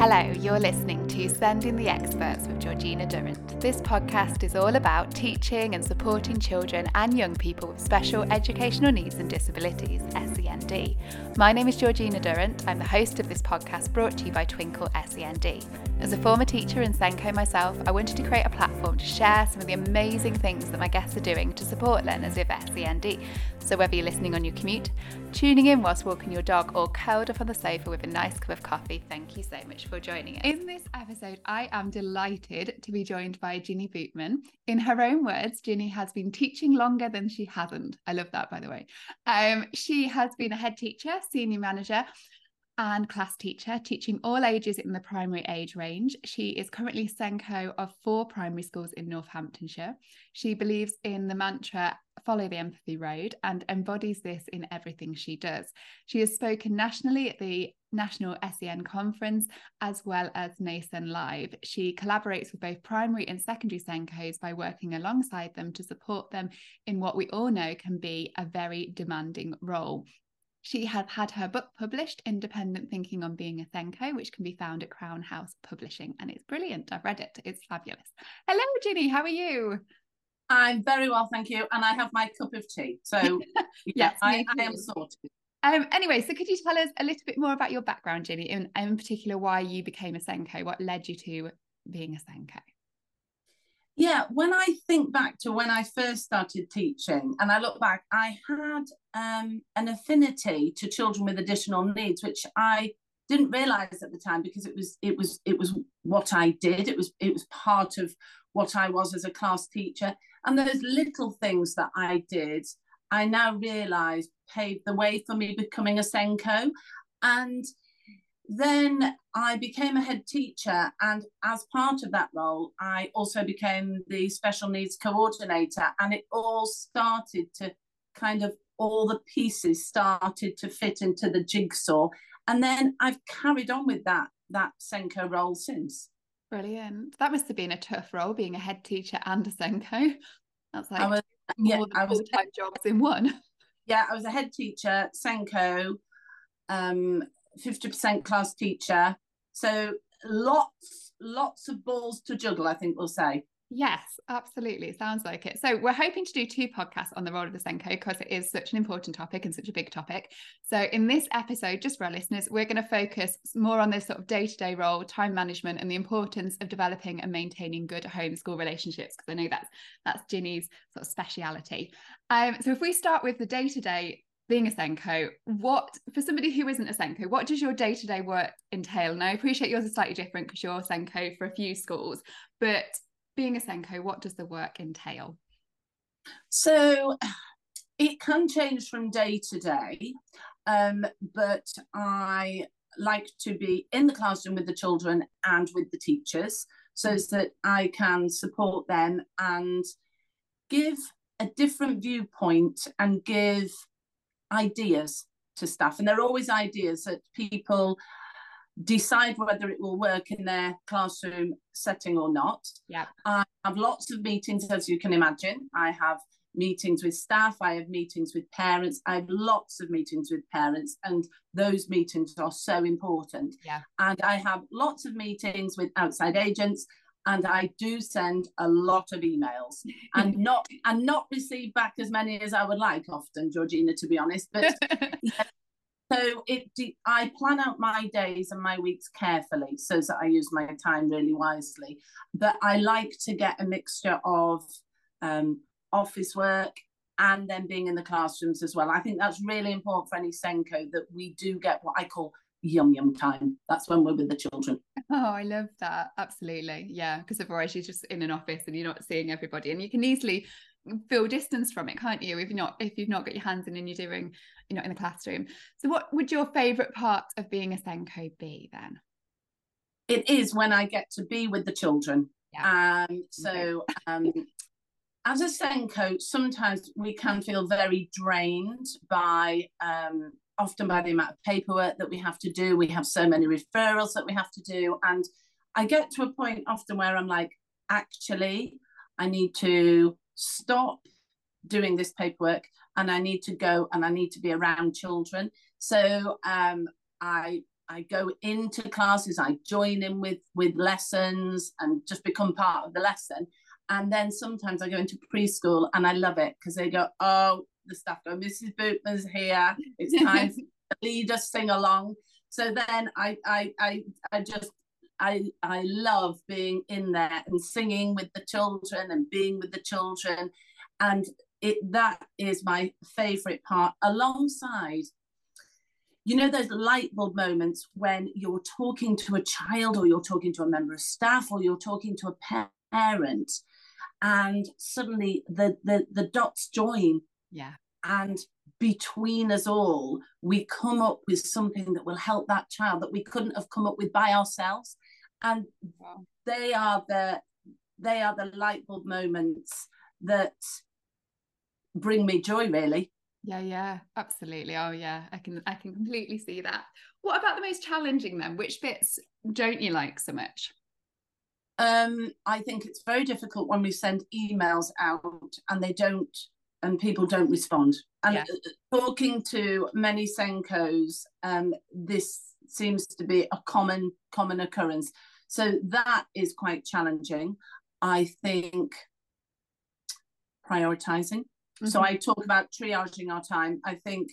Hello, you're listening to SEND in the Experts with Georgina Durrant. This podcast is all about teaching and supporting children and young people with special educational needs and disabilities, SEND. My name is Georgina Durrant. I'm the host of this podcast brought to you by Twinkl SEND. As a former teacher in SENCO myself, I wanted to create a platform to share some of the amazing things that my guests are doing to support learners with SEND. So whether you're listening on your commute, tuning in whilst walking your dog, or curled up on the sofa with a nice cup of coffee, thank you so much for joining us. In this episode, I am delighted to be joined by Ginny Bootman. In her own words, Ginny has been teaching longer than she hasn't. I love that, by the way. Um, she has been a head teacher, senior manager, and class teacher, teaching all ages in the primary age range. She is currently SENCO of four primary schools in Northamptonshire. She believes in the mantra follow the empathy road and embodies this in everything she does. She has spoken nationally at the National SEN Conference as well as NASEN Live. She collaborates with both primary and secondary SENCOs by working alongside them to support them in what we all know can be a very demanding role. She has had her book published, Independent Thinking on Being a SENCO, which can be found at Crown House Publishing. And it's brilliant. I've read it, it's fabulous. Hello, Ginny, how are you? I'm very well, thank you. And I have my cup of tea. So, yeah, yes, I, I, am sorted. Um, anyway, so could you tell us a little bit more about your background, Ginny, in, in particular, why you became a SENCO? What led you to being a SENCO? Yeah, when I think back to when I first started teaching and I look back, I had um, an affinity to children with additional needs, which I didn't realize at the time because it was it was it was what I did. It was it was part of what I was as a class teacher. And those little things that I did, I now realize paved the way for me becoming a SENCO. And then I became a head teacher, and as part of that role, I also became the special needs coordinator. And it all started to kind of all the pieces started to fit into the jigsaw. And then I've carried on with that that SENCO role since. Brilliant. That must have been a tough role being a head teacher and a SENCO. That's like I was, more yeah, than full-time jobs in one. Yeah, I was a head teacher, SENCO, um, 50% class teacher. So lots, lots of balls to juggle, I think we'll say. Yes, absolutely. Sounds like it. So we're hoping to do two podcasts on the role of the SENCO because it is such an important topic and such a big topic. So in this episode, just for our listeners, we're going to focus more on this sort of day-to-day role, time management, and the importance of developing and maintaining good homeschool relationships because I know that's that's Ginny's sort of speciality. Um, so if we start with the day-to-day being a SENCO, what for somebody who isn't a SENCO, what does your day-to-day work entail? And I appreciate yours is slightly different because you're a SENCO for a few schools, but being a SENCO, what does the work entail? So it can change from day to day, um, but I like to be in the classroom with the children and with the teachers so that I can support them and give a different viewpoint and give ideas to staff. And there are always ideas that people decide whether it will work in their classroom setting or not. Yeah. I have lots of meetings, as you can imagine. I have meetings with staff, I have meetings with parents, I have lots of meetings with parents, and those meetings are so important. Yeah. And I have lots of meetings with outside agents. And I do send a lot of emails and not and not receive back as many as I would like often, Georgina, to be honest. But yeah, so it i plan out my days and my weeks carefully so that i use my time really wisely but i like to get a mixture of um, office work and then being in the classrooms as well i think that's really important for any SENCO that we do get what i call yum yum time. That's when we're with the children. Oh i love that. Absolutely. Yeah because otherwise you're just in an office and you're not seeing everybody and you can easily feel distance from it can't you if you're not if you've not got your hands in and you're doing you're not in the classroom. So what would your favorite part of being a SENCO be then? It is when i get to be with the children. Yeah. um so um as a SENCO sometimes we can feel very drained by um often by the amount of paperwork that we have to do we have so many referrals that we have to do and i get to a point often where i'm like actually i need to stop doing this paperwork and I need to go and I need to be around children. So um, I I go into classes, I join in with with lessons and just become part of the lesson. And then sometimes I go into preschool and I love it because they go, oh, the staff go, Mrs. Bootman's here. It's time for the leader sing along. So then I I I I just I I love being in there and singing with the children and being with the children. And it that is my favorite part alongside you know those light bulb moments when you're talking to a child or you're talking to a member of staff or you're talking to a parent and suddenly the the, the dots join yeah and between us all we come up with something that will help that child that we couldn't have come up with by ourselves. And wow. they are the they are the light bulb moments that bring me joy really. Yeah yeah absolutely. Oh yeah i can i can completely see that. What about the most challenging then? Which bits don't you like so much? Um i think it's very difficult when we send emails out and they don't and people don't respond and yeah. talking to many SENCOs, um this seems to be a common common occurrence so that is quite challenging i think prioritizing Mm-hmm. So I talk about triaging our time. I think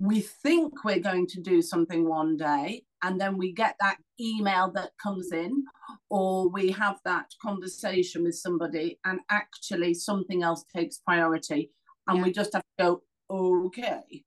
we think we're going to do something one day, and then we get that email that comes in, or we have that conversation with somebody, and actually something else takes priority. And yeah. we just have to go, okay,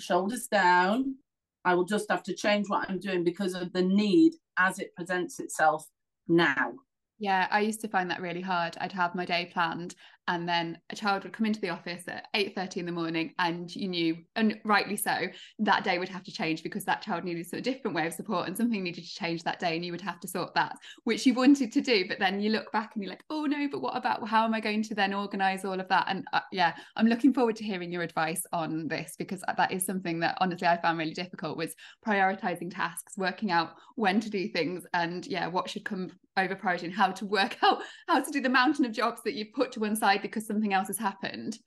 shoulders down. I will just have to change what I'm doing because of the need as it presents itself now. Yeah, I used to find that really hard. I'd have my day planned and then a child would come into the office at 8.30 in the morning and you knew and rightly so that day would have to change because that child needed a different way of support and something needed to change that day and you would have to sort that which you wanted to do. But then you look back and you're like oh no but what about how am i going to then organize all of that? And uh, yeah i'm looking forward to hearing your advice on this because that is something that honestly i found really difficult was prioritizing tasks working out when to do things and yeah what should come over priority and how to work out how to do the mountain of jobs that you've put to one side because something else has happened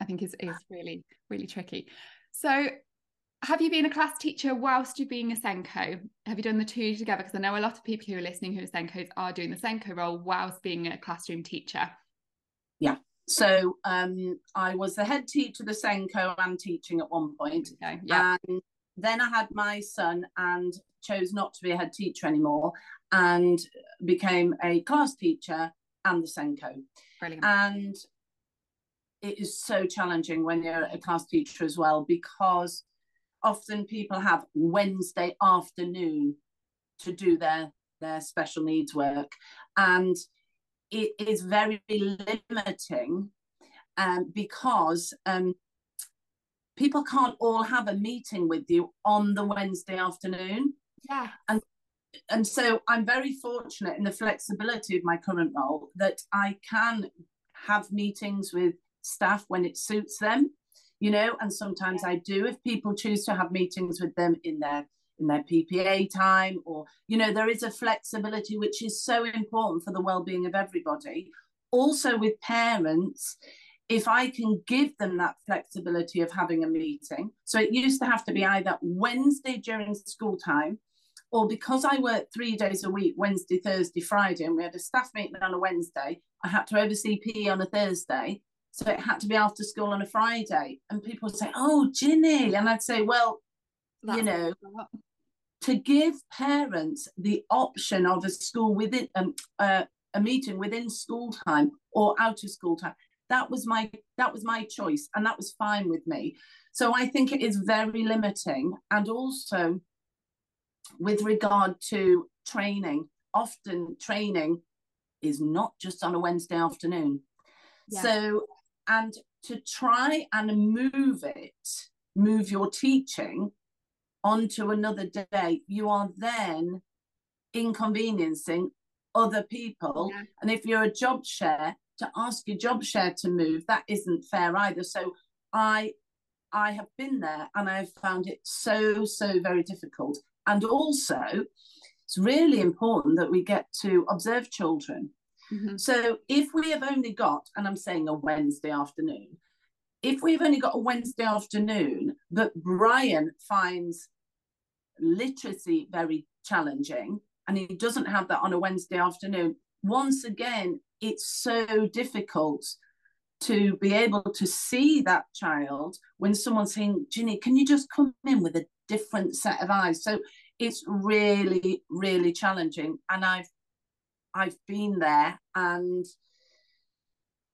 i think is is really really tricky so have you been a class teacher whilst you're being a SENCO? Have you done the two together? Because I know a lot of people who are listening who are SENCOs are doing the SENCO role whilst being a classroom teacher. Yeah. So um, I was the head teacher, of the SENCO, and teaching at one point. Okay. Yeah. And then I had my son and chose not to be a head teacher anymore and became a class teacher and the SENCO. Brilliant. And it is so challenging when you're a class teacher as well because often people have Wednesday afternoon to do their their special needs work and it is very limiting um, because um, people can't all have a meeting with you on the Wednesday afternoon. Yeah. And and so I'm very fortunate in the flexibility of my current role that I can have meetings with staff when it suits them, you know, and sometimes I do if people choose to have meetings with them in their in their PPA time or you know there is a flexibility which is so important for the well-being of everybody. Also with parents if I can give them that flexibility of having a meeting. So it used to have to be either Wednesday during school time or because I worked three days a week, Wednesday, Thursday, Friday, and we had a staff meeting on a Wednesday, I had to oversee PE on a Thursday. So it had to be after school on a Friday. And people would say, Oh, Ginny. And I'd say, Well, That's you know, to give parents the option of a school within um, uh, a meeting within school time or out of school time that was my that was my choice and that was fine with me so i think it is very limiting and also with regard to training, often training is not just on a Wednesday afternoon. Yeah. So, and to try and move it, move your teaching onto another day, you are then inconveniencing other people. Yeah. And if you're a job share, to ask your job share to move, that isn't fair either. So I I have been there and I've found it so, so very difficult. And also, it's really important that we get to observe children. Mm-hmm. So if we have only got, and I'm saying a Wednesday afternoon, if we've only got a Wednesday afternoon that Brian finds literacy very challenging and he doesn't have that on a Wednesday afternoon, once again, it's so difficult to be able to see that child when someone's saying, Ginny, can you just come in with a different set of eyes? So it's really, really challenging. And I've I've been there and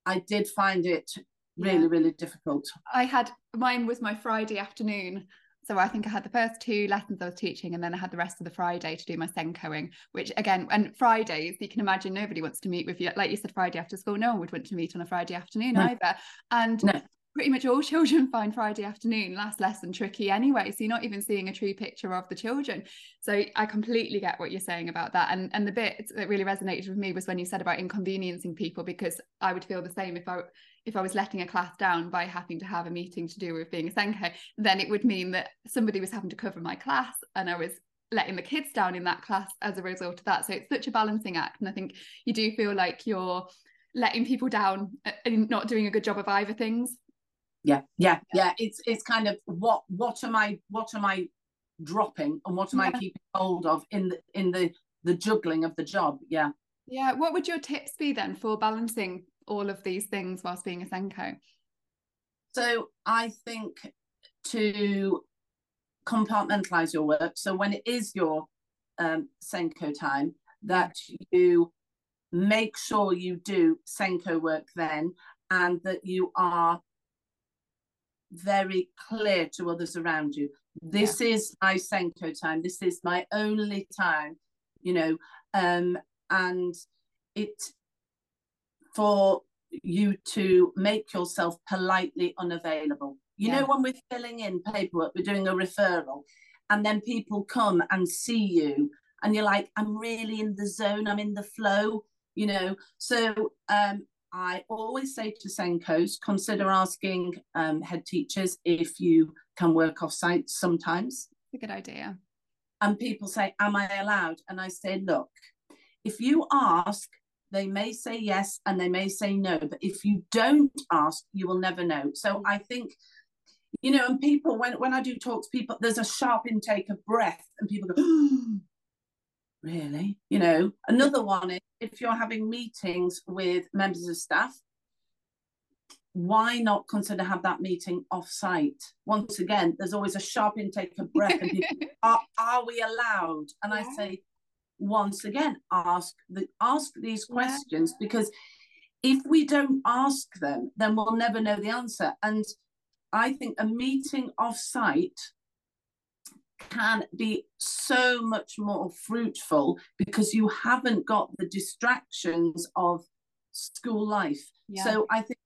I did find it really, yeah. really difficult. I had mine was my Friday afternoon so I think I had the first two lessons I was teaching, and then I had the rest of the Friday to do my SENCOing, which again, and Fridays, you can imagine nobody wants to meet with you. Like you said, Friday after school, no one would want to meet on a Friday afternoon no. either. And no. Pretty much all children find Friday afternoon last lesson tricky anyway. So you're not even seeing a true picture of the children. So I completely get what you're saying about that. And and the bit that really resonated with me was when you said about inconveniencing people, because I would feel the same if I if I was letting a class down by having to have a meeting to do with being a SENCO, then it would mean that somebody was having to cover my class and I was letting the kids down in that class as a result of that. So it's such a balancing act. And I think you do feel like you're letting people down uh, and not doing a good job of either things. Yeah, yeah, yeah. It's it's kind of what what am I what am I dropping and what am yeah. I keeping hold of in the in the the juggling of the job? Yeah. Yeah. What would your tips be then for balancing all of these things whilst being a SENCO? So I think to compartmentalize your work. So when it is your um, SENCO time, that you make sure you do SENCO work then and that you are very clear to others around you. This yeah. is my SENCO time. This is my only time, you know, um, and it for you to make yourself politely unavailable. You yeah. know, when we're filling in paperwork, we're doing a referral, and then people come and see you, and you're like, I'm really in the zone, I'm in the flow, you know. So um, I always say to SENCOs, consider asking um, head teachers if you can work off site sometimes. It's a good idea. And people say, Am I allowed? And I say, Look, if you ask, they may say yes and they may say no but if you don't ask you will never know so i think you know and people when when i do talks people there's a sharp intake of breath and people go really you know another one is if you're having meetings with members of staff why not consider have that meeting off site once again there's always a sharp intake of breath and people, are, are we allowed and yeah. i say once again ask the ask these questions yeah. because if we don't ask them then we'll never know the answer and i think a meeting off site can be so much more fruitful because you haven't got the distractions of school life yeah. so i think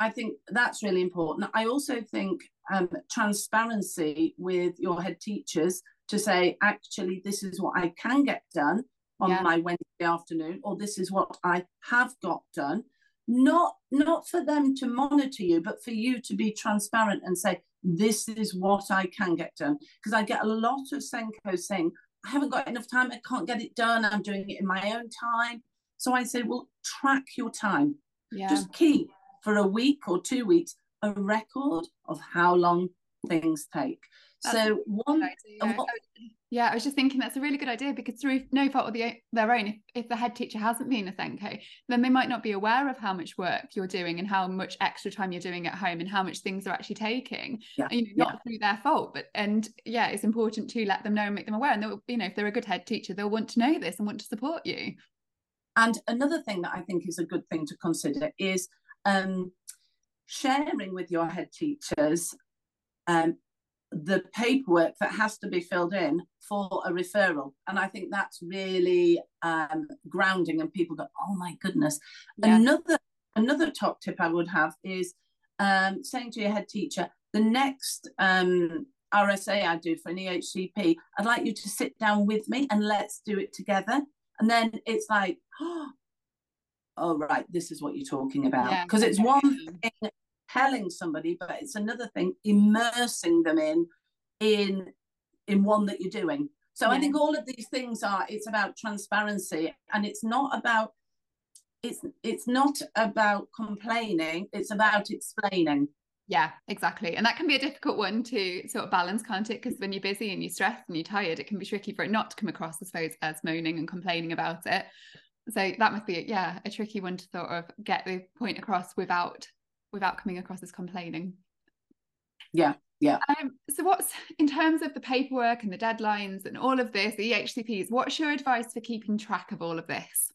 i think that's really important i also think um, transparency with your head teachers to say, actually, this is what I can get done on yeah. my Wednesday afternoon, or this is what I have got done. Not not for them to monitor you, but for you to be transparent and say, this is what I can get done. Because I get a lot of SENCO saying, I haven't got enough time, I can't get it done, I'm doing it in my own time. So I say, well, track your time. Yeah. Just keep for a week or two weeks a record of how long things take. That's so one, yeah, I was just thinking that's a really good idea because through no fault of the, their own, if, if the head teacher hasn't been a SENCO, then they might not be aware of how much work you're doing and how much extra time you're doing at home and how much things are actually taking. Yeah. You know, not yeah. through their fault, but and yeah, it's important to let them know and make them aware. And they'll, you know, if they're a good head teacher, they'll want to know this and want to support you. And another thing that I think is a good thing to consider is um, sharing with your head teachers um, the paperwork that has to be filled in for a referral. And I think that's really um, grounding, and people go, "Oh my goodness!" Yeah. Another another top tip I would have is um, saying to your head teacher, "The next um, RSA I do for an EHCP, I'd like you to sit down with me and let's do it together." And then it's like, "Oh, right, this is what you're talking about," because yeah. it's one thing telling somebody, but it's another thing immersing them in in in one that you're doing. So yeah. I think all of these things are it's about transparency and it's not about it's it's not about complaining, it's about explaining. Yeah, exactly. And that can be a difficult one to sort of balance, can't it? Because when you're busy and you're stressed and you're tired, it can be tricky for it not to come across, I suppose, as moaning and complaining about it. So that must be, yeah, a tricky one to sort of get the point across without without coming across as complaining. Yeah, yeah. Um, so what's in terms of the paperwork and the deadlines and all of this, the EHCPs, what's your advice for keeping track of all of this?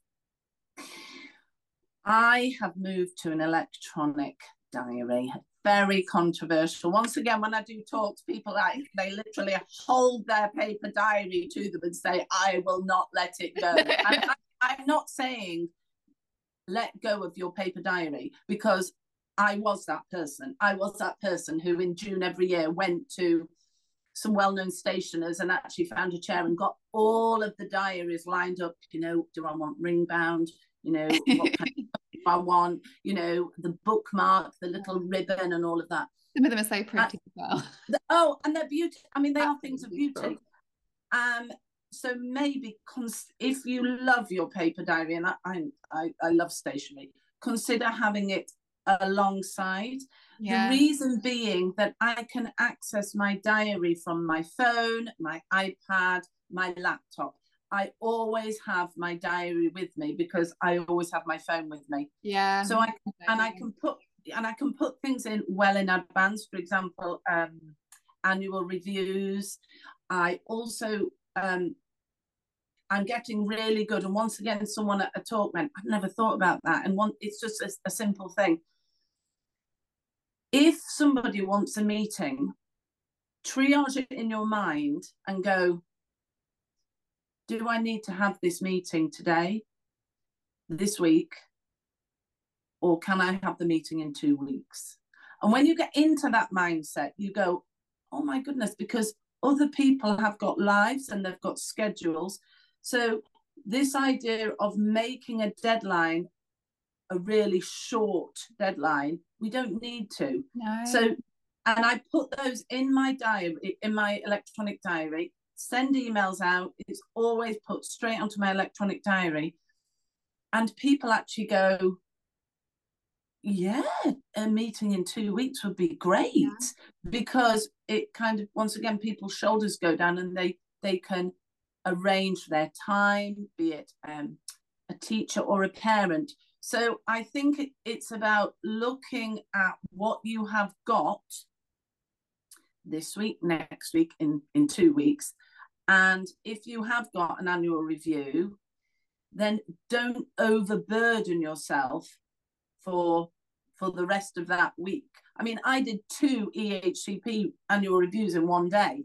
I have moved to an electronic diary very controversial. Once again, when I do talk to people, I, they literally hold their paper diary to them and say, I will not let it go. I, I'm not saying let go of your paper diary because I was that person. I was that person who in June every year went to some well-known stationers and actually found a chair and got all of the diaries lined up. You know, do I want ring bound? You know, what kind of I want, you know, the bookmark, the little ribbon, and all of that. Some of them are so pretty as well. oh, and they're beauty. I mean, they are things of beauty. Um, so maybe cons- if you love your paper diary, and I, I, I love stationery, consider having it alongside. Yeah. The reason being that I can access my diary from my phone, my iPad, my laptop. I always have my diary with me because I always have my phone with me. Yeah. So I and I can put and I can put things in well in advance. For example, um, annual reviews. I also um, I'm getting really good. And once again, someone at a talk went, I've never thought about that. And one, it's just a, a simple thing. If somebody wants a meeting, triage it in your mind and go, do I need to have this meeting today, this week, or can I have the meeting in two weeks? And when you get into that mindset, you go, oh my goodness, because other people have got lives and they've got schedules. So, this idea of making a deadline a really short deadline, we don't need to. No. So, and I put those in my diary, in my electronic diary, send emails out. It's always put straight onto my electronic diary. And people actually go, yeah, a meeting in two weeks would be great yeah. because it kind of once again people's shoulders go down and they they can arrange their time, be it um, a teacher or a parent. So I think it's about looking at what you have got this week, next week, in in two weeks, and if you have got an annual review, then don't overburden yourself for for the rest of that week. I mean, I did two EHCP annual reviews in one day.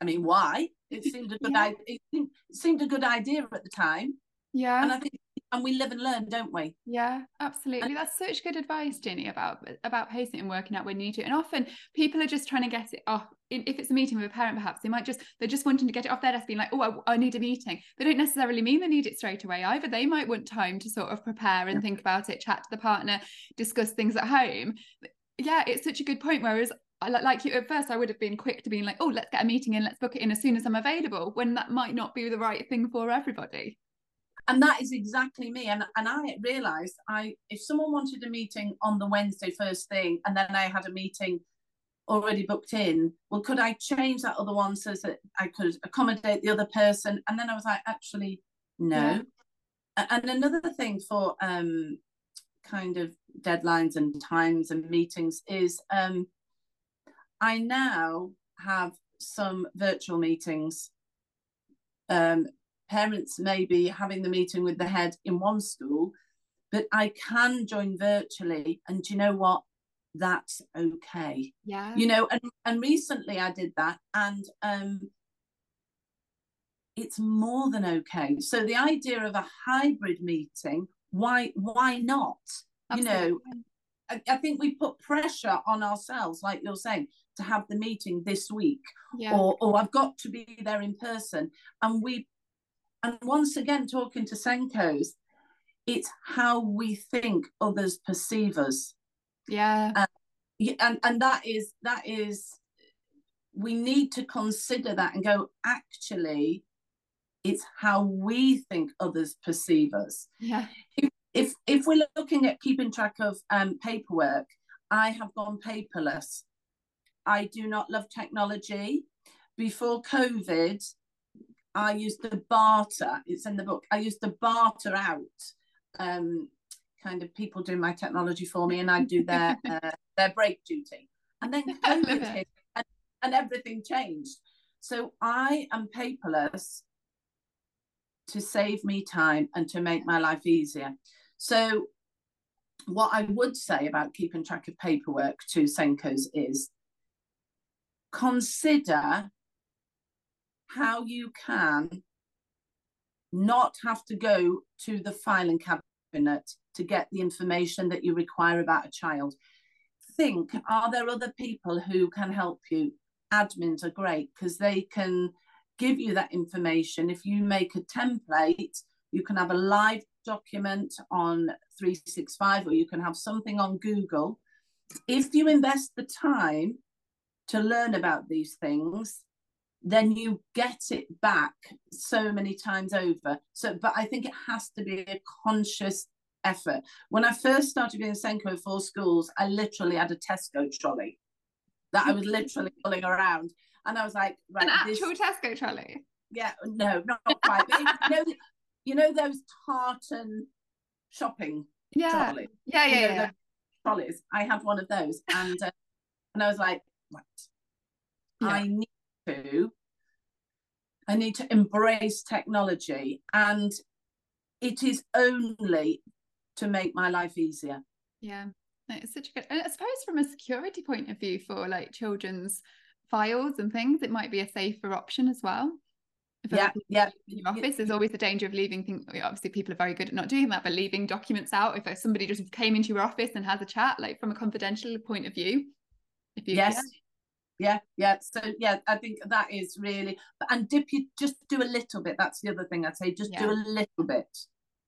I mean, why? It seemed a good yeah. idea. It seemed, it seemed a good idea at the time. Yeah. And I think and we live and learn, don't we? Yeah, absolutely. That's such good advice, Ginny, about about pacing and working out when you need to. And often people are just trying to get it off. If it's a meeting with a parent, perhaps they might just they're just wanting to get it off their desk, being like, "Oh, I, I need a meeting." They don't necessarily mean they need it straight away either. They might want time to sort of prepare and yeah. think about it, chat to the partner, discuss things at home. Yeah, it's such a good point. Whereas I like you at first, I would have been quick to being like, "Oh, let's get a meeting in, let's book it in as soon as I'm available," when that might not be the right thing for everybody and that is exactly me. And and i realized i if someone wanted a meeting on the wednesday first thing and then i had a meeting already booked in well could i change that other one so that i could accommodate the other person? And then i was like actually no. Yeah. and another thing for um kind of deadlines and times and meetings is um i now have some virtual meetings um parents may be having the meeting with the head in one school, but I can join virtually. And do you know what? That's okay. Yeah. You know, and, and recently I did that and um it's more than okay. So the idea of a hybrid meeting, why why not? Absolutely. You know, I, I think we put pressure on ourselves, like you're saying, to have the meeting this week yeah. or or I've got to be there in person and we and once again, talking to SENCOs, it's how we think others perceive us. Yeah. Uh, and and that is that is we need to consider that and go actually it's how we think others perceive us yeah if if, if we're looking at keeping track of um, paperwork I have gone paperless. I do not love technology. Before COVID, I used to barter. It's in the book. I used to barter out um, kind of people doing my technology for me, and I do their uh, their break duty. And then COVID hit, and, and everything changed. So I am paperless to save me time and to make my life easier. So, what I would say about keeping track of paperwork to SENCOs is consider how you can not have to go to the filing cabinet to get the information that you require about a child. Think, are there other people who can help you? Admins are great because they can give you that information. If you make a template, you can have a live document on 365 or you can have something on Google. If you invest the time to learn about these things, then you get it back so many times over. So, but I think it has to be a conscious effort. When I first started being SENCO for schools, I literally had a Tesco trolley that I was literally pulling around. And I was like, right, an actual this... Tesco trolley. Yeah, no, not, quite. but you know, you know those tartan shopping yeah. trolleys. Yeah, yeah, you know, yeah. Trolleys. I had one of those, and uh, and I was like, right, yeah. I need to I need to embrace technology and it is only to make my life easier. Yeah. It's such a good and I suppose from a security point of view for like children's files and things, it might be a safer option as well. If yeah, yeah. In your office, there's always the danger of leaving things. Obviously, people are very good at not doing that, but leaving documents out. If uh, somebody just came into your office and has a chat, like from a confidential point of view, if you yes, yeah yeah so yeah i think that is really and dip you just do a little bit that's the other thing i'd say just yeah. do a little bit.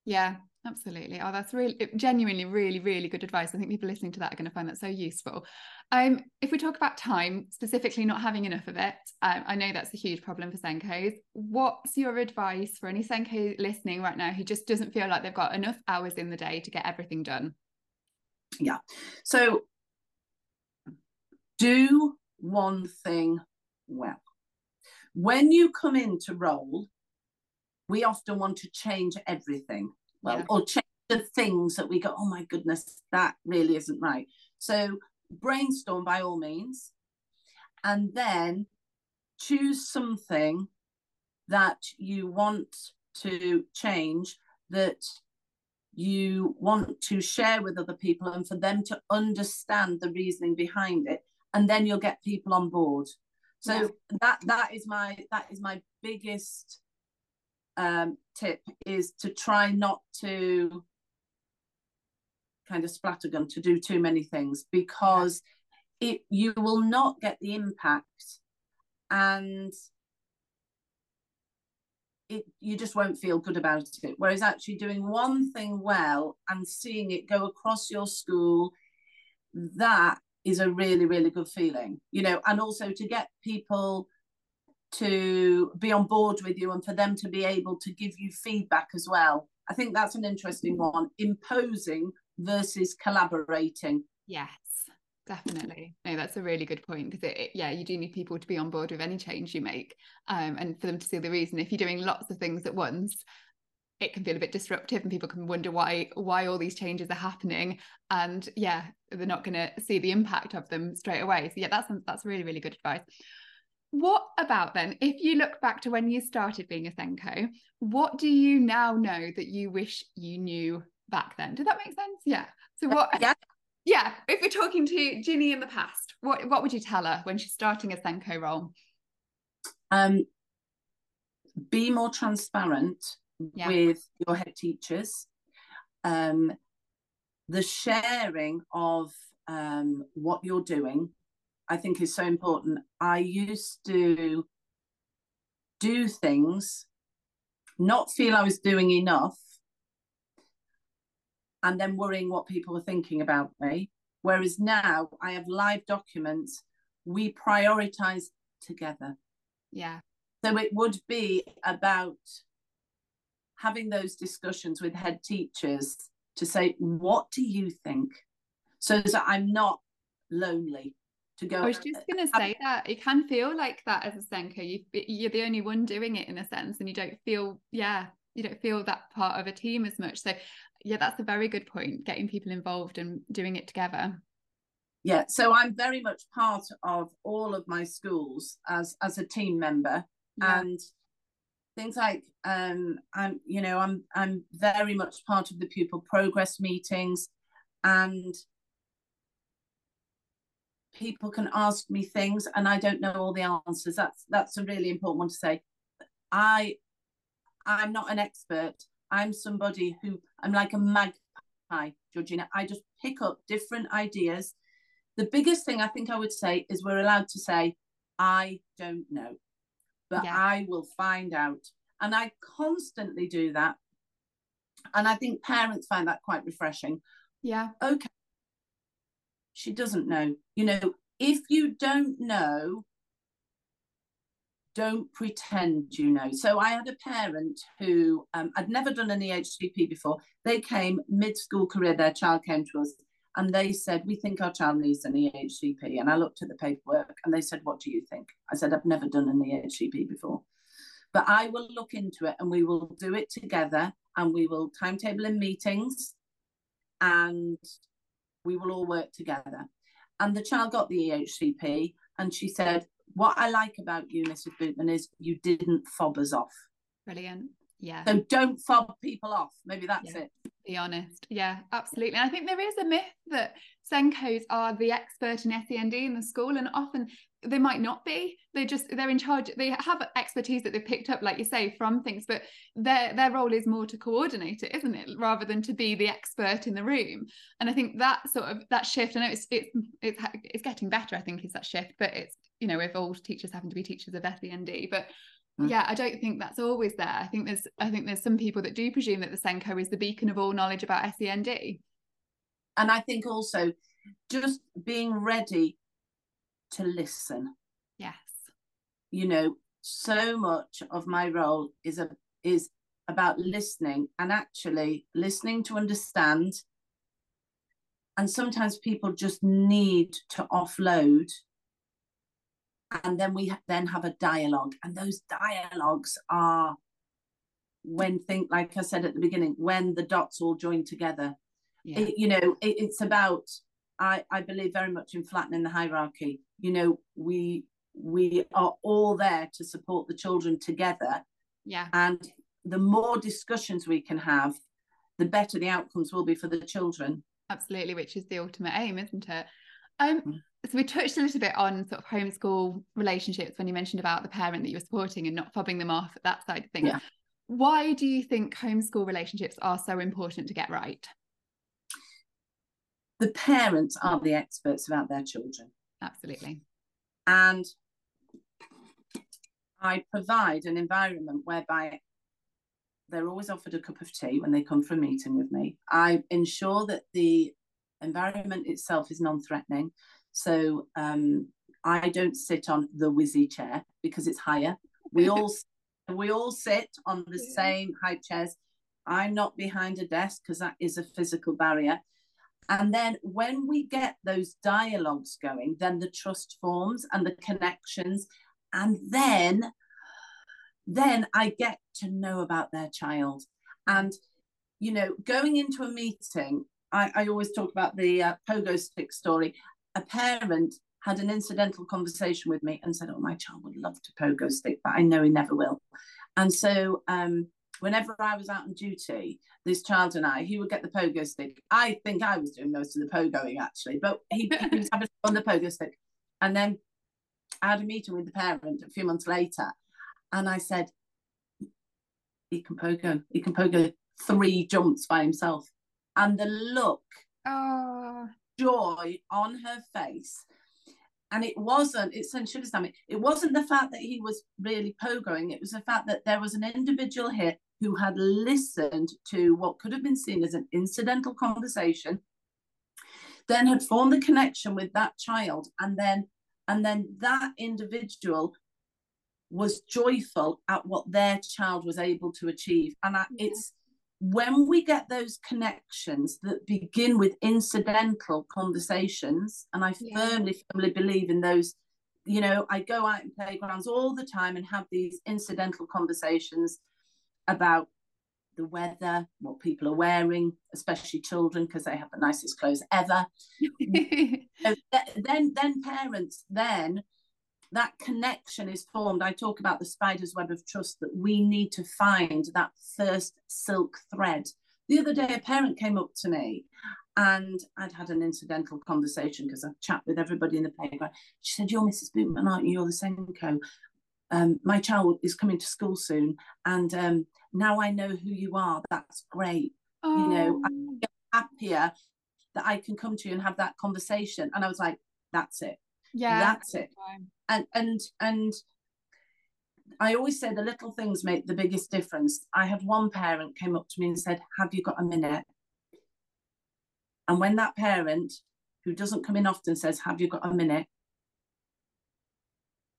Yeah absolutely. Oh that's really genuinely really really good advice. I think people listening to that are going to find that so useful. Um if we talk about time specifically not having enough of it um, i know that's a huge problem for SENCOs. what's your advice for any SENCO listening right now who just doesn't feel like they've got enough hours in the day to get everything done? Yeah so do one thing well. When you come into role, we often want to change everything. Well, yeah. or change the things that we go, oh my goodness, that really isn't right. So brainstorm by all means, and then choose something that you want to change that you want to share with other people and for them to understand the reasoning behind it and then you'll get people on board so yeah. that that is my that is my biggest um, tip is to try not to kind of splatter splattergun to do too many things because yeah. it you will not get the impact and it you just won't feel good about it whereas actually doing one thing well and seeing it go across your school that is a really really good feeling you know and also to get people to be on board with you and for them to be able to give you feedback as well. I think that's an interesting one imposing versus collaborating. Yes definitely. No that's a really good point because it, it, yeah you do need people to be on board with any change you make um, and for them to see the reason. If you're doing lots of things at once it can feel a bit disruptive and people can wonder why why all these changes are happening. And yeah they're not going to see the impact of them straight away. So yeah that's that's really really good advice. What about then if you look back to when you started being a SENCO what do you now know that you wish you knew back then? Did that make sense? Yeah. So what yeah. Yeah if we're talking to ginny in the past what what would you tell her when she's starting a SENCO role? Um be more transparent yeah. with your head teachers. Um, the sharing of um, what you're doing, I think, is so important. I used to do things, not feel I was doing enough, and then worrying what people were thinking about me. Whereas now I have live documents, we prioritize together. Yeah. So it would be about having those discussions with head teachers to say, what do you think? So that I'm not lonely to go. I was just going to say that it can feel like that as a SENCo. You, you're the only one doing it in a sense, and you don't feel, yeah, you don't feel that part of a team as much. So, yeah, that's a very good point. Getting people involved and doing it together. Yeah, so I'm very much part of all of my schools as as a team member, yeah. and things like um, I'm, you know, I'm I'm very much part of the pupil progress meetings, and people can ask me things and I don't know all the answers. That's that's a really important one to say. I I'm not an expert. I'm somebody who I'm like a magpie, Georgina. I just pick up different ideas. The biggest thing I think I would say is we're allowed to say, I don't know, but yeah. I will find out. And I constantly do that. And I think parents find that quite refreshing. Yeah. Okay, she doesn't know. You know, if you don't know, don't pretend you know. So I had a parent who um, I'd never done an EHCP before. They came mid-school career, their child came to us and they said, we think our child needs an EHCP. And I looked at the paperwork and they said, what do you think? I said, I've never done an EHCP before. But I will look into it and we will do it together and we will timetable in meetings and we will all work together. And the child got the EHCP and she said, What I like about you, Mrs. Bootman, is you didn't fob us off. Brilliant. Yeah. So don't fob people off. Maybe that's yeah. it. Be honest. Yeah, absolutely. And I think there is a myth that SENCos are the expert in SEND in the school, and often they might not be. They just they're in charge. They have expertise that they've picked up, like you say, from things, but their their role is more to coordinate it, isn't it, rather than to be the expert in the room. And I think that sort of that shift. I know it's it's it's it's getting better. I think is that shift, but it's you know if all teachers happen to be teachers of SEND, but. Mm. yeah i don't think that's always there. I think there's i think there's some people that do presume that the SENCO is the beacon of all knowledge about send and i think also just being ready to listen. Yes. You know so much of my role is a is about listening and actually listening to understand. And sometimes people just need to offload and then we then have a dialogue and those dialogues are when think like i said at the beginning when the dots all join together. Yeah. it, you know it, it's about i i believe very much in flattening the hierarchy. You know we we are all there to support the children together. Yeah. And the more discussions we can have the better the outcomes will be for the children. Absolutely which is the ultimate aim isn't it? Um mm so we touched a little bit on sort of homeschool relationships when you mentioned about the parent that you were supporting and not fobbing them off at that side of things. Yeah. Why do you think homeschool relationships are so important to get right? The parents are the experts about their children. Absolutely. And I provide an environment whereby they're always offered a cup of tea when they come for a meeting with me. I ensure that the environment itself is non threatening. So um, I don't sit on the whizzy chair because it's higher. We all we all sit on the yeah. same high chairs. I'm not behind a desk because that is a physical barrier. And then when we get those dialogues going, then the trust forms and the connections. And then, then I get to know about their child. And, you know, going into a meeting, I, I always talk about the uh, pogo stick story a parent had an incidental conversation with me and said, Oh, my child would love to pogo stick, but I know he never will. And so, um, whenever I was out on duty, this child and I, he would get the pogo stick. I think I was doing most of the pogoing actually, but he, was having on the pogo stick. And then I had a meeting with the parent a few months later, and I said, He can pogo, he can pogo three jumps by himself. And the look oh joy on her face. And it wasn't, it's should have it wasn't the fact that he was really pogoing, it was the fact that there was an individual here who had listened to what could have been seen as an incidental conversation, then had formed the connection with that child, and then and then that individual was joyful at what their child was able to achieve. And I, it's when we get those connections that begin with incidental conversations, and I yeah. firmly, firmly believe in those, you know, I go out in playgrounds all the time and have these incidental conversations about the weather, what people are wearing, especially children because they have the nicest clothes ever. then, then parents then that connection is formed. I talk about the spider's web of trust that we need to find that first silk thread. The other day, a parent came up to me and I'd had an incidental conversation because I chat with everybody in the playground. She said, You're Mrs. Bootman, aren't you? You're the SENCO. Um, my child is coming to school soon, and um, now I know who you are. That's great. Oh. You know, I'm oh. happier that I can come to you and have that conversation. And I was like, That's it. Yeah, that's it. And and and I always say the little things make the biggest difference. I had one parent came up to me and said, "Have you got a minute?" And when that parent who doesn't come in often says, "Have you got a minute?"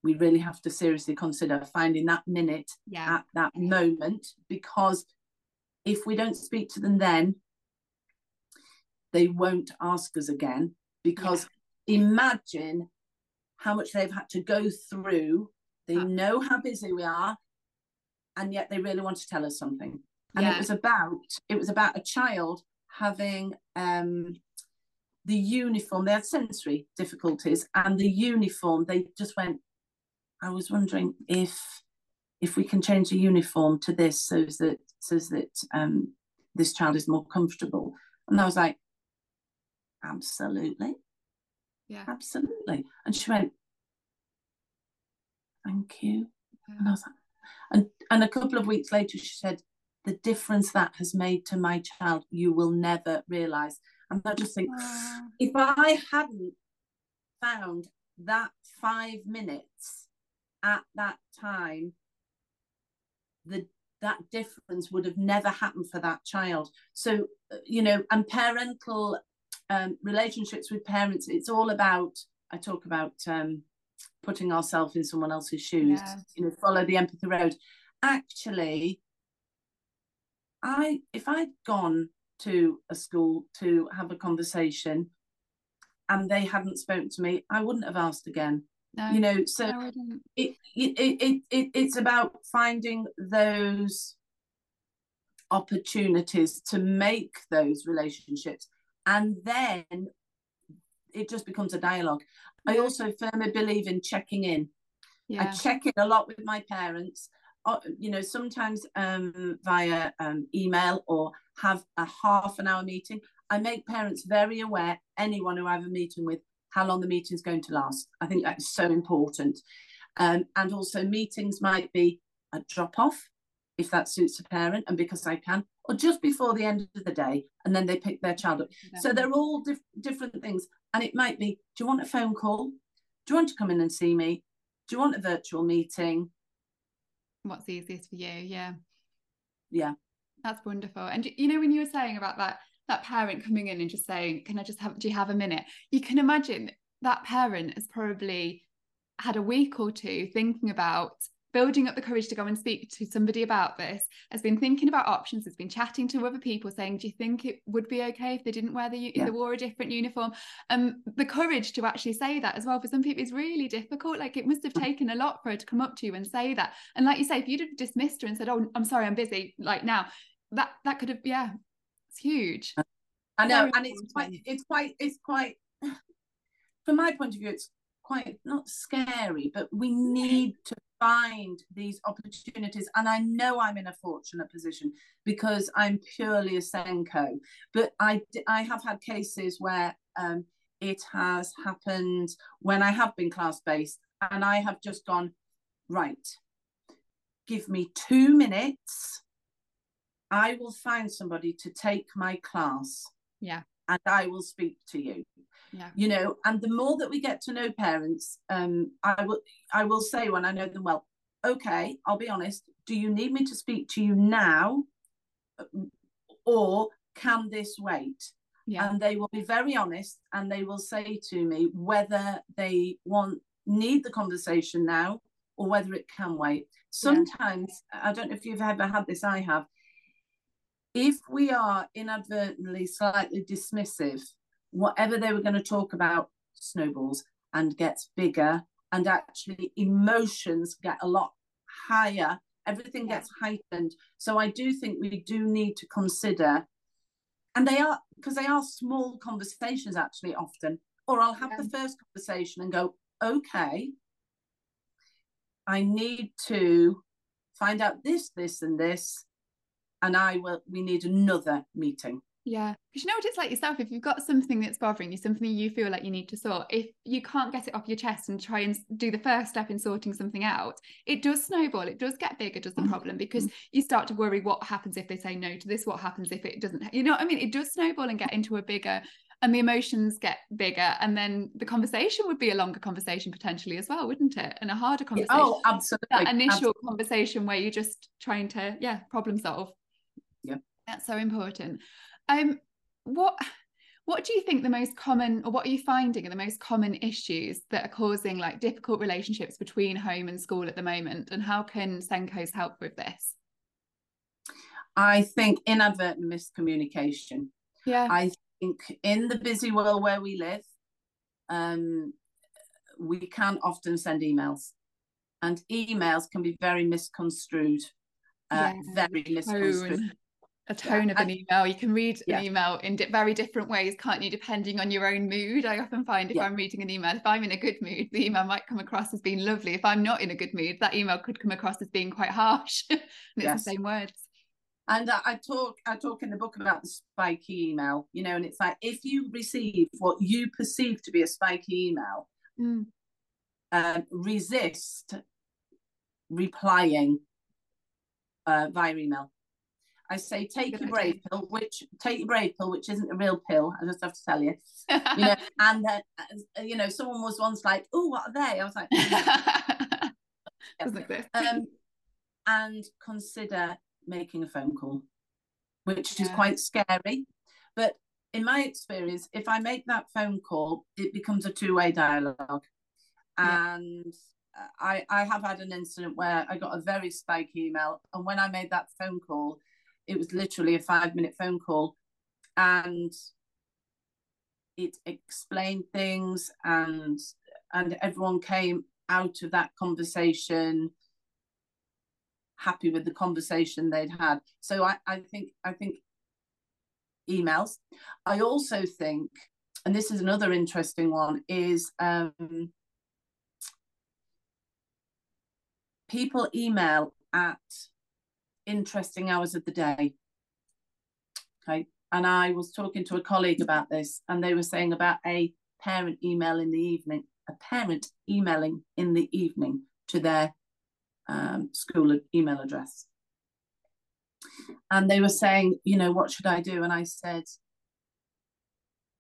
we really have to seriously consider finding that minute yeah. at that moment because if we don't speak to them then they won't ask us again because yeah. imagine how much they've had to go through. They know how busy we are, and yet they really want to tell us something. And yeah. it was about it was about a child having um, the uniform. They had sensory difficulties, and the uniform. They just went. I was wondering if if we can change the uniform to this so that so that um, this child is more comfortable. And I was like, absolutely. Yeah. Absolutely. And she went, Thank you. Yeah. And I was like, and, and a couple of weeks later, she said, The difference that has made to my child, you will never realize. And I just think, if I hadn't found that five minutes at that time, the that difference would have never happened for that child. So, uh, you know, and parental um, relationships with parents, it's all about, I talk about um, putting ourselves in someone else's shoes, yeah. you know, follow the empathy road. Actually, I if I'd gone to a school to have a conversation and they hadn't spoken to me, I wouldn't have asked again. No, you know, so it, it, it, it, it's about finding those opportunities to make those relationships and then it just becomes a dialogue. I also firmly believe in checking in. Yeah. i check in a lot with my parents uh, you know sometimes um, via um, email or have a half an hour meeting. I make parents very aware anyone who i have a meeting with how long the meeting is going to last. I think that's so important. Um, and also meetings might be a drop off if that suits a parent and because I can, or just before the end of the day, and then they pick their child up. So they're all dif- different things. And it might be do you want a phone call? Do you want to come in and see me? Do you want a virtual meeting? What's easiest for you? Yeah. Yeah. That's wonderful. And you know, when you were saying about that, that parent coming in and just saying, Can I just have, do you have a minute? You can imagine that parent has probably had a week or two thinking about building up the courage to go and speak to somebody about this, has been thinking about options, has been chatting to other people, saying, "Do you think it would be okay if they didn't wear the yeah. they wore a different uniform?" Um, the courage to actually say that as well for some people is really difficult. Like it must have mm. taken a lot for her to come up to you and say that. And like you say, if you'd have dismissed her and said, "Oh, I'm sorry, I'm busy," like now, that that could have yeah, it's huge. I know, Very and it's quite, it's quite, it's quite. From my point of view, it's quite not scary, but we need to find these opportunities. And I know I'm in a fortunate position because I'm purely a SENCO, but I, I have had cases where um, it has happened when I have been class based and I have just gone, right, give me two minutes. I will find somebody to take my class. Yeah. And I will speak to you yeah. you know and the more that we get to know parents um i will i will say when i know them well okay i'll be honest do you need me to speak to you now or can this wait yeah. and they will be very honest and they will say to me whether they want need the conversation now or whether it can wait sometimes yeah. i don't know if you've ever had this i have if we are inadvertently slightly dismissive, whatever they were going to talk about snowballs and gets bigger, and actually emotions get a lot higher. Everything gets heightened. So I do think we do need to consider, and they are because they are small conversations actually often. Or I'll have yeah. the first conversation and go, okay, I need to find out this, this, and this and I will we need another meeting. Yeah, because you know what it's like yourself. If you've got something that's bothering you, something you feel like you need to sort, if you can't get it off your chest and try and do the first step in sorting something out, it does snowball. It does get bigger, does the mm-hmm. problem? Because you start to worry what happens if they say no to this. What happens if it doesn't? You know what I mean? It does snowball and get into a bigger, and the emotions get bigger, and then the conversation would be a longer conversation potentially as well, wouldn't it? And a harder conversation. Oh, absolutely. That initial absolutely. conversation where you're just trying to, yeah, problem solve. Yeah. That's so important. Um, what what do you think the most common or what are you finding are the most common issues that are causing like difficult relationships between home and school at the moment? And how can SENCOs help with this? I think inadvertent miscommunication. Yeah. I think in the busy world where we live um we can often send emails. And emails can be very misconstrued uh, yeah, very misconstrued a tone yeah. of an email. You can read yeah. an email in di- very different ways, can't you, depending on your own mood. I often find if yeah. I'm reading an email, if I'm in a good mood, the email might come across as being lovely. If I'm not in a good mood, that email could come across as being quite harsh. and it's yes. the same words. And I talk, I talk in the book about the spiky email, you know, and it's like if you receive what you perceive to be a spiky email, mm. uh, resist replying uh, via email I say take your brave pill, which take your brave pill, which isn't a real pill. I just have to tell you, you know. And then, uh, you know, someone was once like, "Oh, what are they?" I was like, "Doesn't exist." Um, and consider making a phone call, which yeah. is quite scary. But in my experience, if I make that phone call, it becomes a two-way dialogue, yeah. and I I have had an incident where I got a very spiky email, and when I made that phone call it was literally a five minute phone call and it explained things and and everyone came out of that conversation happy with the conversation they'd had. So i i think i think emails. I also think and this is another interesting one is um people email at interesting hours of the day. Okay. And I was talking to a colleague about this, and they were saying about a parent email in the evening, a parent emailing in the evening to their um, school email address. And they were saying, you know, what should I do? And I said,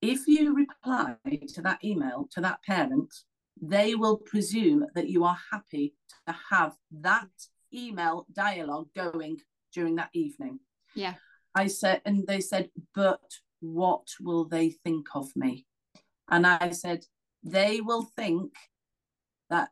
if you reply to that email to that parent, they will presume that you are happy to have that email dialogue going during that evening. Yeah. I said, and they said, but what will they think of me? And I said, they will think that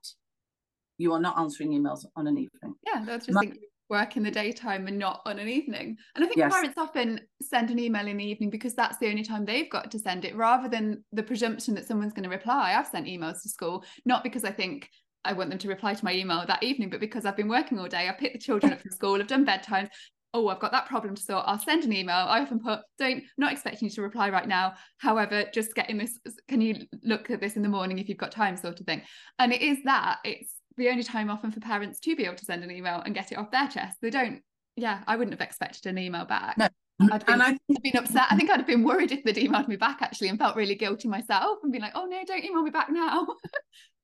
you are not answering emails on an evening. Yeah, that's just My- work in the daytime and not on an evening. And I think yes. parents often send an email in the evening because that's the only time they've got to send it rather than the presumption that someone's going to reply. I've sent emails to school, not because I think I want them to reply to my email that evening, but because I've been working all day, I've picked the children up from school, I've done bedtime. Oh, I've got that problem to sort. I'll send an email. I often put, don't not expecting you to reply right now. However, just getting this, can you look at this in the morning if you've got time, sort of thing. And it is that it's the only time often for parents to be able to send an email and get it off their chest. They don't, yeah, I wouldn't have expected an email back. No. I'd been, and I, have been upset. I think I'd have been worried if they'd emailed me back actually and felt really guilty myself and been like, oh no, don't email me back now.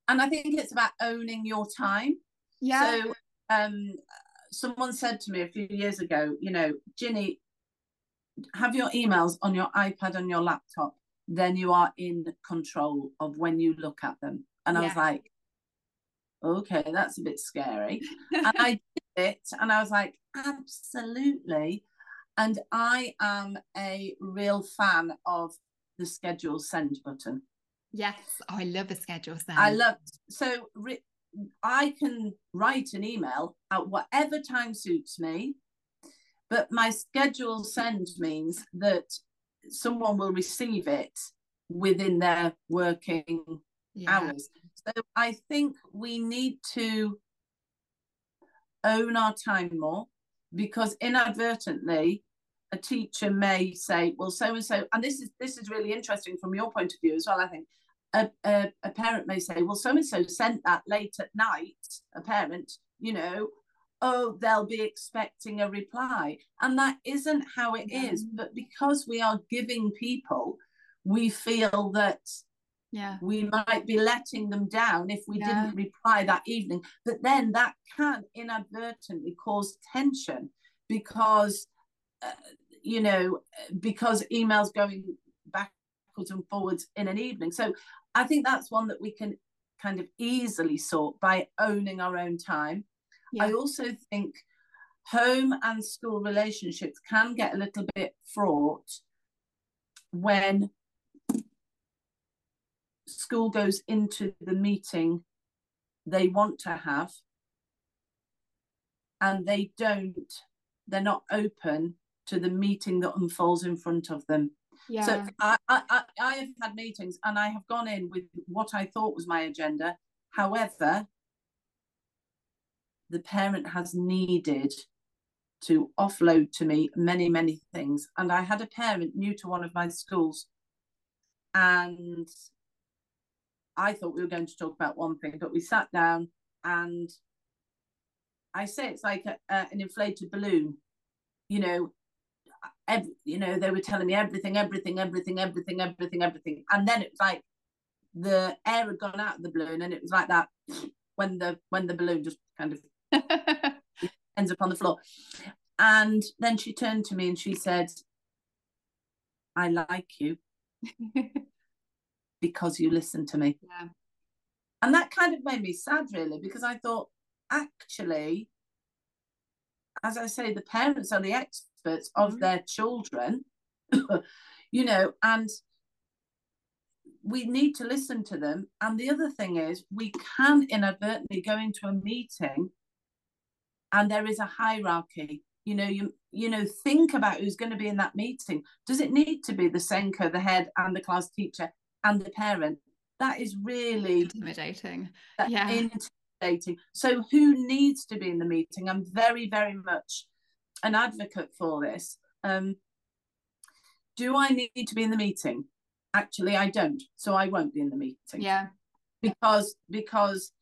and I think it's about owning your time. Yeah. So um, someone said to me a few years ago, you know, Ginny, have your emails on your iPad and your laptop, then you are in control of when you look at them. And I was like, okay, that's a bit scary. and I did it and I was like, absolutely. And I am a real fan of the schedule send button. Yes, oh, I love a schedule. Then I love so I can write an email at whatever time suits me, but my schedule send means that someone will receive it within their working yeah. hours. So I think we need to own our time more because inadvertently a teacher may say, well, so and so, and this is this is really interesting from your point of view as well, I think. A, a, a parent may say, well, so and so sent that late at night, a parent, you know, oh, they'll be expecting a reply. And that isn't how it is. But because we are giving people, we feel that yeah we might be letting them down if we yeah. didn't reply that evening but then that can inadvertently cause tension because uh, you know because emails going backwards and forwards in an evening so i think that's one that we can kind of easily sort by owning our own time yeah. I also think home and school relationships can get a little bit fraught when school goes into the meeting they want to have and they don't they're not open to the meeting that unfolds in front of them yeah. so I, I i have had meetings and i have gone in with what i thought was my agenda however the parent has needed to offload to me many, many things. And I had a parent new to one of my schools, and I thought we were going to talk about one thing, but we sat down and I say it's like a, a, an inflated balloon, you know. Every, you know, they were telling me everything, everything, everything, everything, everything, everything, and then it was like the air had gone out of the balloon, and it was like that when the when the balloon just kind of ends up on the floor. And then she turned to me and she said, I like you because you listen to me. Yeah. And that kind of made me sad, really, because I thought, actually, as I say, the parents are the experts of mm-hmm. their children, you know, and we need to listen to them. And the other thing is, we can inadvertently go into a meeting and there is a hierarchy. You know you you know think about who's going to be in that meeting. Does it need to be the SENCO, the head and the class teacher and the parent? That is really intimidating. yeah. intimidating. So who needs to be in the meeting? I'm very very much an advocate for this um do i need to be in the meeting actually i don't so i won't be in the meeting yeah because because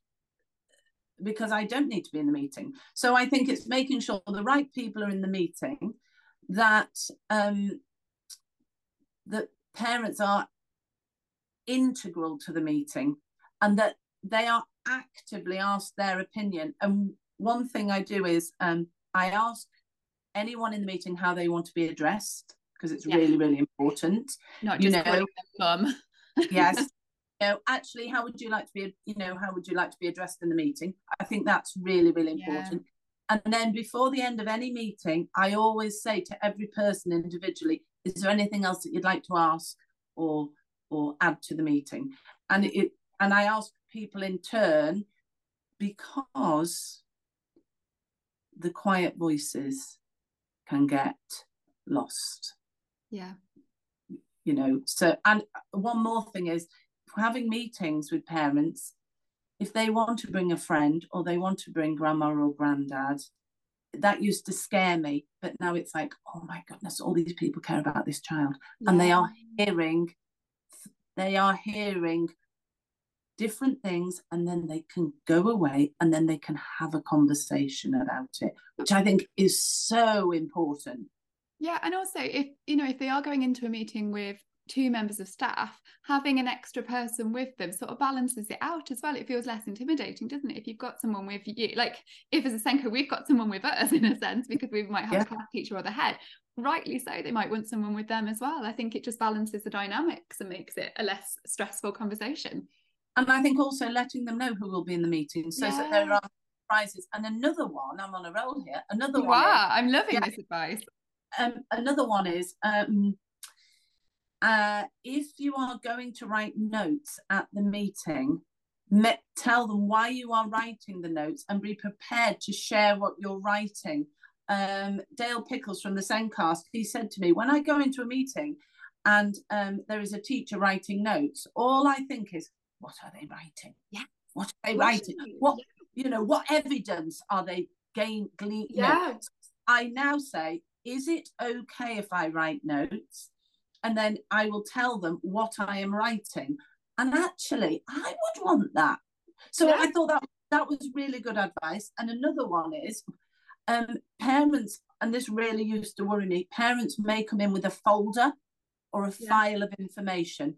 because I don't need to be in the meeting. So I think it's making sure the right people are in the meeting, that um, that parents are integral to the meeting, and that they are actively asked their opinion. And one thing I do is um, I ask anyone in the meeting how they want to be addressed because it's yeah. really really important. Not just you know, them yes, know, actually, how would you like to be, you know, how would you like to be addressed in the meeting? I think that's really, really important. Yeah. And then before the end of any meeting, I always say to every person individually, is there anything else that you'd like to ask or or add to the meeting? And it and I ask people in turn because the quiet voices can get lost. Yeah. You know, so and one more thing is having meetings with parents, if they want to bring a friend or they want to bring grandma or granddad, that used to scare me. But now it's like, oh my goodness, all these people care about this child. Yeah. And they are hearing, they are hearing different things and then they can go away and then they can have a conversation about it which i think is so important yeah and also if you know if they are going into a meeting with two members of staff, having an extra person with them sort of balances it out as well. It feels less intimidating, doesn't it? If you've got someone with you, like if as a SENCO, we've got someone with us in a sense because we might have yeah. a class teacher or the head. Rightly so, they might want someone with them as well. I think it just balances the dynamics and makes it a less stressful conversation. And I think also letting them know who will be in the meeting so yeah. that there are prizes. And another one, I'm on a roll here. Another you one. Is, I'm loving yeah. this advice. Um, another one is um, uh, if you are going to write notes at the meeting, tell them why you are writing the notes and be prepared to share what you're writing. um, Dale Pickles from the SENDcast, he said to me, when I go into a meeting and um, there is a teacher writing notes, all I think is, what are they writing? Yeah. What are they writing? What you know? What evidence are they gain? Glean, yeah. Know? I now say, is it okay if I write notes? And then I will tell them what I am writing. And actually, I would want that. So yeah. I thought that that was really good advice. And another one is um, parents, and this really used to worry me, parents may come in with a folder or a yeah. file of information.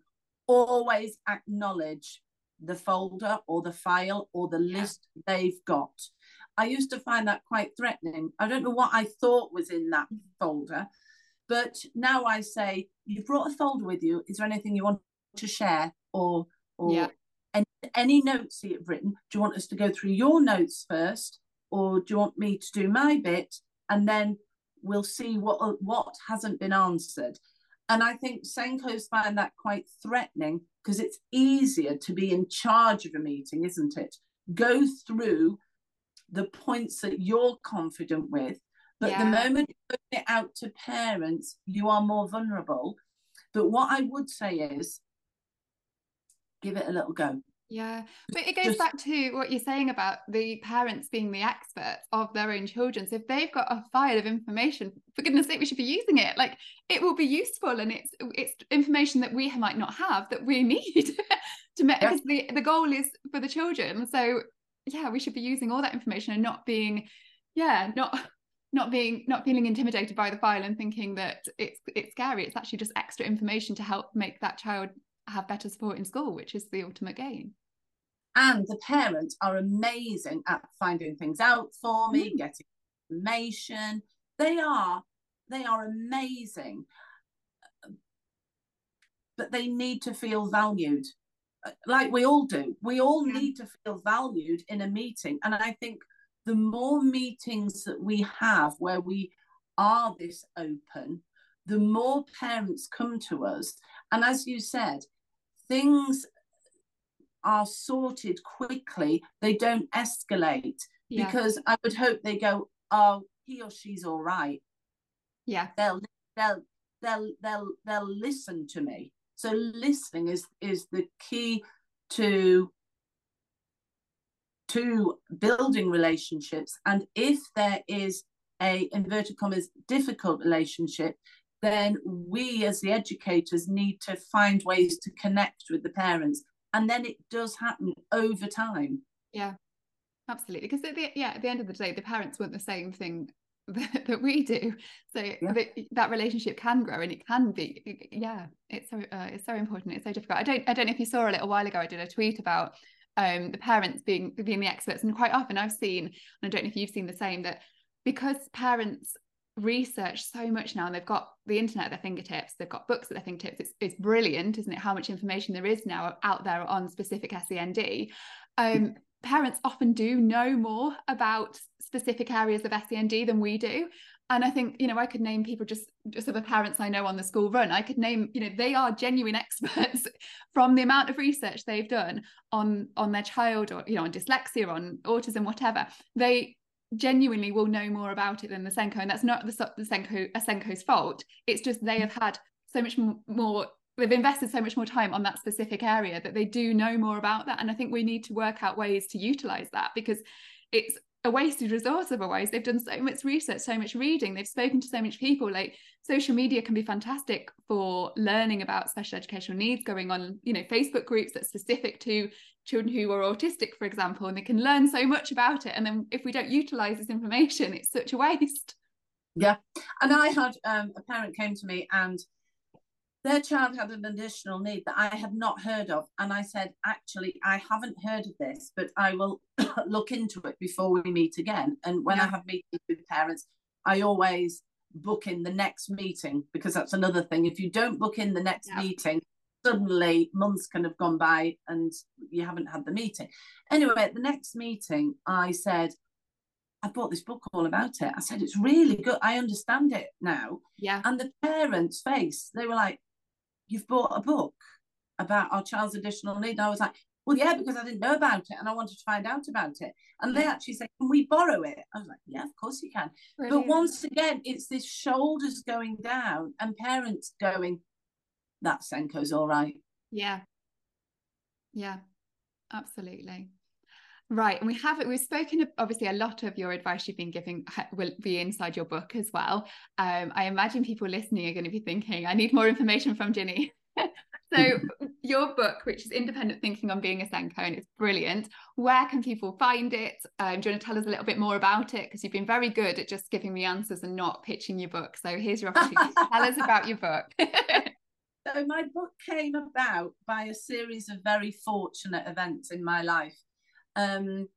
Always acknowledge the folder or the file or the list they've got. I used to find that quite threatening. I don't know what I thought was in that mm. folder, but now I say, you've brought a folder with you. Is there anything you want to share or or yeah. any, any notes you've written? Do you want us to go through your notes first, or do you want me to do my bit and then we'll see what what hasn't been answered? And I think SENCOs find that quite threatening because it's easier to be in charge of a meeting, isn't it? Go through the points that you're confident with. But yeah. the moment you put it out to parents, you are more vulnerable. But what I would say is give it a little go. Yeah, but it goes Just, back to what you're saying about the parents being the experts of their own children. So if they've got a file of information, for goodness sake, we should be using it. Like it will be useful, and it's it's information that we might not have that we need to make yeah. because the the goal is for the children. So yeah, we should be using all that information and not being, yeah, not not being not feeling intimidated by the file and thinking that it's it's scary. It's actually just extra information to help make that child have better support in school, which is the ultimate gain. And the parents are amazing at finding things out for me, mm. getting information. They are, they are amazing. But they need to feel valued. Like we all do. We all yeah. need to feel valued in a meeting. And I think the more meetings that we have where we are this open, the more parents come to us. And as you said, things are sorted quickly, they don't escalate yeah. because I would hope they go, oh, he or she's all right. Yeah. They'll they'll they'll they'll they'll listen to me. So listening is is the key to to building relationships. And if there is a inverted commas difficult relationship, then we as the educators need to find ways to connect with the parents. And then it does happen over time. Yeah absolutely. Because at the, yeah at the end of the day the parents want the same thing that, that we do. So yeah. the, that relationship can grow and it can be yeah it's so uh, it's so important. It's so difficult. I don't i don't know if you saw a little while ago i did a tweet about um the parents being being the experts. And quite often i've seen and i don't know if you've seen the same that because parents research so much now and they've got the internet at their fingertips they've got books at their fingertips. It's, it's brilliant isn't it how much information there is now out there on specific send um, parents often do know more about specific areas of send than we do. And i think you know i could name people just just of the parents i know on the school run. I could name you know they are genuine experts from the amount of research they've done on on their child or you know on dyslexia on autism whatever. They genuinely will know more about it than the SENCO, and that's not the, the SENCO a SENCO's fault. It's just they have had so much more. They've invested so much more time on that specific area that they do know more about that, and I think we need to work out ways to utilize that because it's a wasted resource otherwise they've done so much research so much reading they've spoken to so much people like social media can be fantastic for learning about special educational needs going on you know facebook groups that's specific to children who are autistic for example and they can learn so much about it and then if we don't utilize this information it's such a waste yeah and i had um, a parent came to me and their child had an additional need that I had not heard of. And I said, actually, I haven't heard of this, but I will look into it before we meet again. And when yeah. I have meetings with parents, I always book in the next meeting because that's another thing. If you don't book in the next yeah. meeting, suddenly months can have gone by and you haven't had the meeting. Anyway, at the next meeting, I said, I bought this book all about it. I said, it's really good. I understand it now. Yeah. And the parents' face, they were like, you've bought a book about our child's additional need. And I was like, well, yeah, because I didn't know about it and I wanted to find out about it. And they actually said, can we borrow it? I was like, yeah, of course you can. Brilliant. But once again, it's this shoulders going down and parents going, that SENCO's all right. Yeah. Yeah, absolutely. Right, and we have it. We've spoken obviously a lot of your advice you've been giving will be inside your book as well. Um, I imagine people listening are going to be thinking, "I need more information from Ginny." so, your book, which is Independent Thinking on Being a SENCO, and it's brilliant. Where can people find it? Um, do you want to tell us a little bit more about it? Because you've been very good at just giving me answers and not pitching your book. So, here's your opportunity. tell us about your book. so, my book came about by a series of very fortunate events in my life. Um,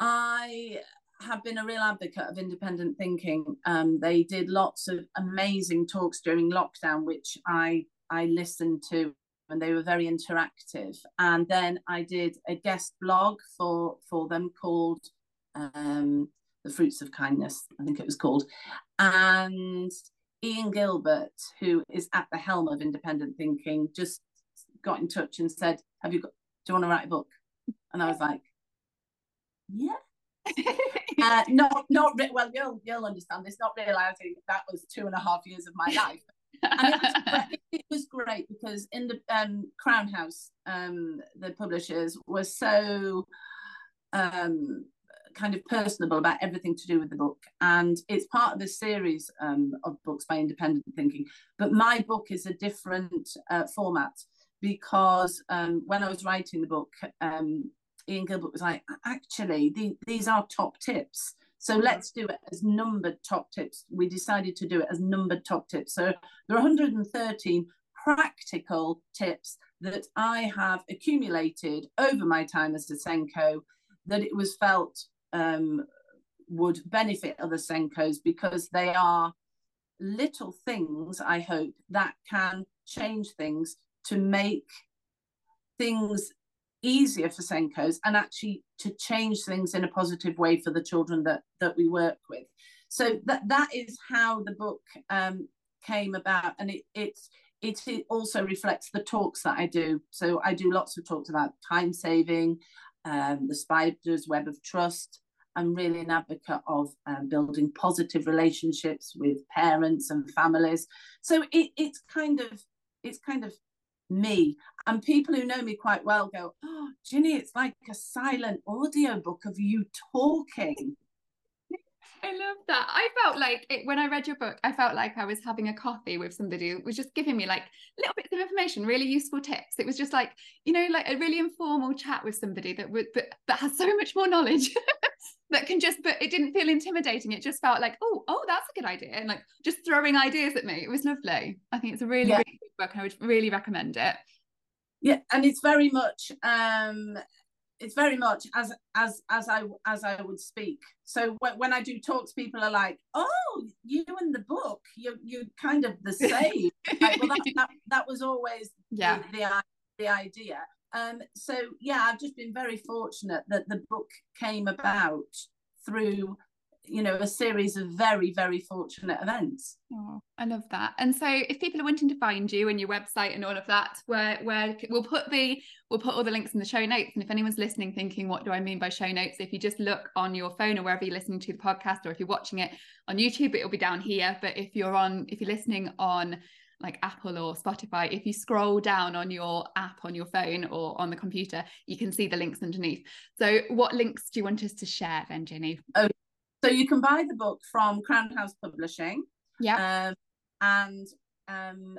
I have been a real advocate of independent thinking. Um, they did lots of amazing talks during lockdown, which I I listened to, and they were very interactive. And then I did a guest blog for for them called um, "The Fruits of Kindness," I think it was called, and Ian Gilbert, who is at the helm of independent thinking, just got in touch and said, "Have you got? Do you want to write a book?" And I was like, yeah. uh, not not well you'll you'll understand this not realizing that was two and a half years of my life and it was, it was great because in the um, crown house um, the publishers were so um, kind of personable about everything to do with the book and it's part of a series um, of books by independent thinking but my book is a different uh, format because um, when i was writing the book um, Ian Gilbert was like, actually, the, these are top tips. So let's do it as numbered top tips. We decided to do it as numbered top tips. So there are 113 practical tips that I have accumulated over my time as a SENCO that it was felt um, would benefit other SENCOs because they are little things, I hope, that can change things to make things easier for SENCOs and actually to change things in a positive way for the children that that we work with. So that that is how the book um, came about, and it it's it, it also reflects the talks that I do. So I do lots of talks about time saving, um, the spider's web of trust. I'm really an advocate of um, building positive relationships with parents and families. So it, it's kind of it's kind of me. And people who know me quite well go, Oh, Ginny, it's like a silent audio book of you talking. I love that. I felt like it, when I read your book, I felt like I was having a coffee with somebody who was just giving me like little bits of information, really useful tips. It was just like, you know, like a really informal chat with somebody that would that, that has so much more knowledge that can just but it didn't feel intimidating. It just felt like, oh, oh, that's a good idea. And like just throwing ideas at me. It was lovely. I think it's a really, yeah. really good book and I would really recommend it. Yeah, and it's very much um it's very much as as as I as I would speak. So when, when I do talks, people are like, "Oh, you in the book, you you kind of the same." like, well, that, that, that was always yeah the, the, the idea. Um, so yeah, I've just been very fortunate that the book came about through you know a series of very very fortunate events. Oh, i love that. And so if people are wanting to find you and your website and all of that where where we'll put the we'll put all the links in the show notes. And if anyone's listening thinking what do i mean by show notes? if you just look on your phone or wherever you're listening to the podcast or if you're watching it on youtube it'll be down here. But if you're on if you're listening on like Apple or Spotify, if you scroll down on your app on your phone or on the computer, you can see the links underneath. So, what links do you want us to share then, Ginny? Oh, so you can buy the book from Crown House Publishing. Yeah. Um, and um,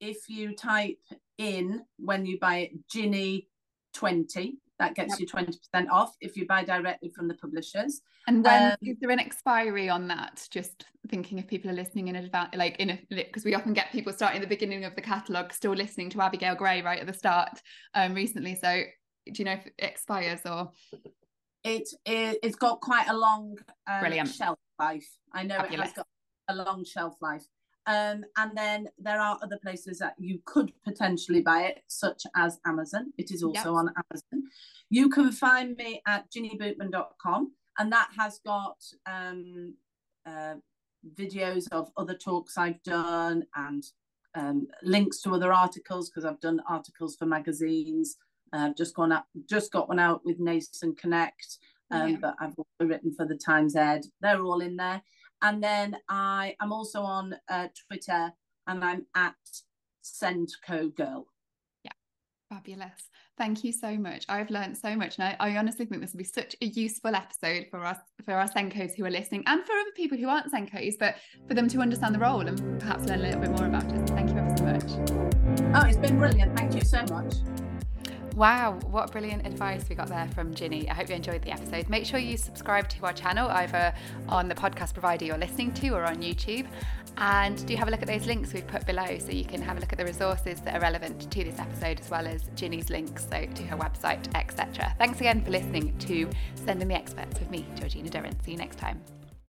if you type in when you buy it, Ginny 20, that gets yep. you 20% off if you buy directly from the publishers. And when um, is there an expiry on that? Just thinking if people are listening in advance, like in a because we often get people starting at the beginning of the catalogue still listening to Abigail Gray right at the start um recently. So do you know if it expires or it, it has got quite a long um, shelf life. I know Fabulous. it has got a long shelf life. Um, and then there are other places that you could potentially buy it, such as Amazon. It is also yep. on Amazon. You can find me at ginnybootman.com, and that has got um, uh, videos of other talks I've done and um, links to other articles because I've done articles for magazines I've just gone up, just got one out with nasen Connect, um, yeah. but I've also written for the Times Ed. They're all in there. And then I am also on uh, Twitter and I'm at Sendco Girl. Yeah, fabulous. Thank you so much. I've learned so much, and I, I, honestly think this will be such a useful episode for us, for our SENCOs who are listening, and for other people who aren't SENCOs, but for them to understand the role and perhaps learn a little bit more about it. Thank you ever so much. Oh, it's been brilliant. Thank you so much. Wow, what brilliant advice we got there from Ginny. I hope you enjoyed the episode. Make sure you subscribe to our channel either on the podcast provider you're listening to or on YouTube. And do have a look at those links we've put below so you can have a look at the resources that are relevant to this episode as well as Ginny's links so to her website, etc. Thanks again for listening to SEND in the Experts with me, Georgina Durrant. See you next time.